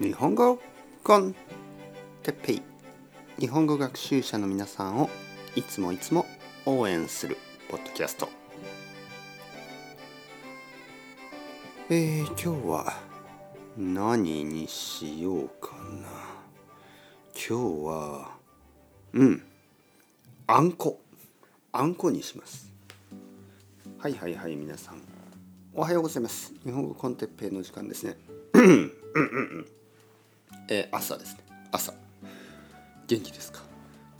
日本語コンテッペイ。日本語学習者の皆さんをいつもいつも応援するポッドキャスト。えー、今日は何にしようかな。今日はうん。あんこ。あんこにします。はいはいはい皆さん。おはようございます。日本語コンテッペイの時間ですね。えー、朝ですね。朝。元気ですか？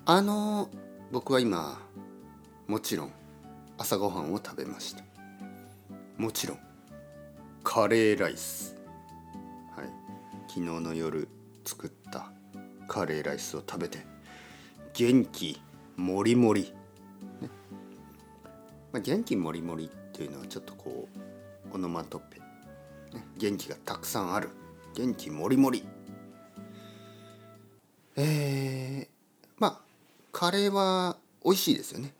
あの僕は今もちろん朝ごはんを食べました。もちろんカレーライス。はい。昨日の夜作ったカレーライスを食べて元気もりもり、ね。まあ、元気もりもりっていうのはちょっとこうオノマトペ、ね、元気がたくさんある。元気もりもり。えー、まあカレーは美味しいですよね。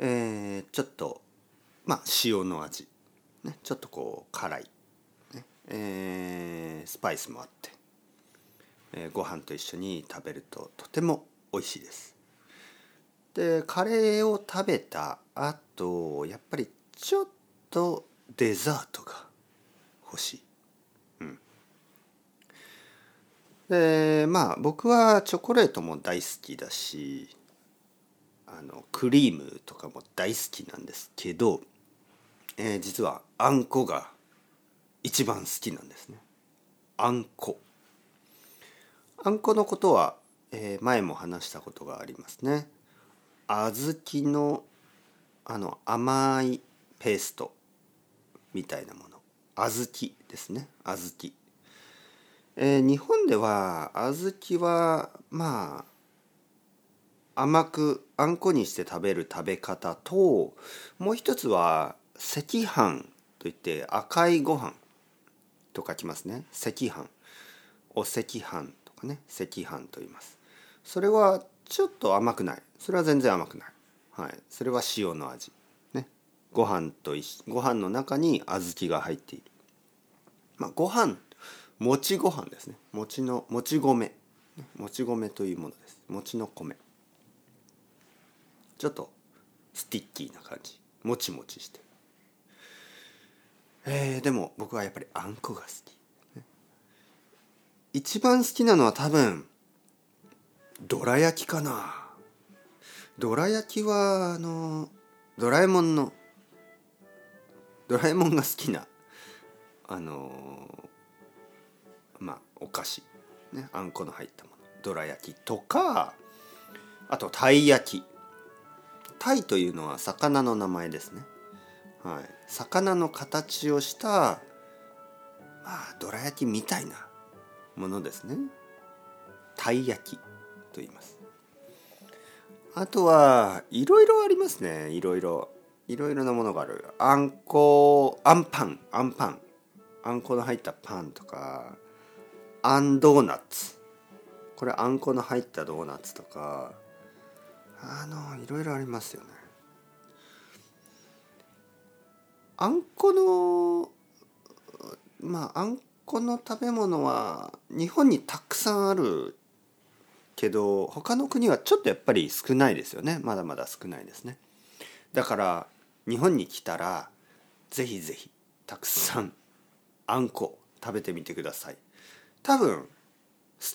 えー、ちょっとまあ塩の味、ね、ちょっとこう辛い、ねえー、スパイスもあって、えー、ご飯と一緒に食べるととても美味しいです。でカレーを食べた後やっぱりちょっとデザートが欲しい。でまあ僕はチョコレートも大好きだしあのクリームとかも大好きなんですけど、えー、実はあんこが一番好きなんですね。あんこ。あんこのことは、えー、前も話したことがありますね。小豆のあの甘いペーストみたいなもの。小豆ですね。小豆。えー、日本では小豆はまあ甘くあんこにして食べる食べ方ともう一つは赤飯といって赤いご飯と書きますね。赤飯。お赤飯とかね。赤飯と言います。それはちょっと甘くない。それは全然甘くない。はい。それは塩の味。ね。ご飯とご飯の中に小豆が入っている。まあご飯もちご飯ですね。餅のもち米。もち米というものです。餅の米。ちょっと sticky な感じ。もちもちして。えー、でも僕はやっぱりあんこが好き、ね、一番好きなのは多分どら焼きかな。どら焼きはあのドラえもんのドラえもんが好きなあのまあお菓子、ね、あんこの入ったもの。どら焼きとかあとたい焼き。たいというのは魚の名前ですね。はい。魚の形をしたまあどら焼きみたいなものですね。たい焼きと言います。あとはいろいろありますね。いろいろ。いろいろなものがある。あんこあんパン。あんパン。あんこの入ったパンとか。あんドーナツ。これあんこの入ったドーナツとかあのいろいろありますよね。あんこのまああんこの食べ物は日本にたくさんあるけど他の国はちょっとやっぱり少ないですよね。まだまだ少ないですね。だから日本に来たらぜひぜひたくさんあんこ食べてみてください。多分好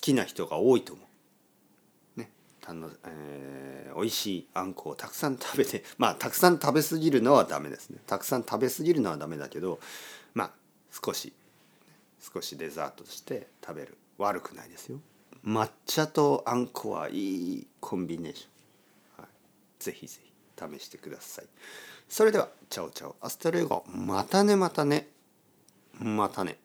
きな人が多いと思う。ね。たのえー、美味しいあんこをたくさん食べて まあたくさん食べ過ぎるのはダメですね。たくさん食べ過ぎるのはダメだけどまあ少し少しデザートして食べる悪くないですよ。抹茶とあんこはいいコンビネーション。はい、ぜひぜひ試してください。それではチャオチャオアストレゴまたねまたねまたね。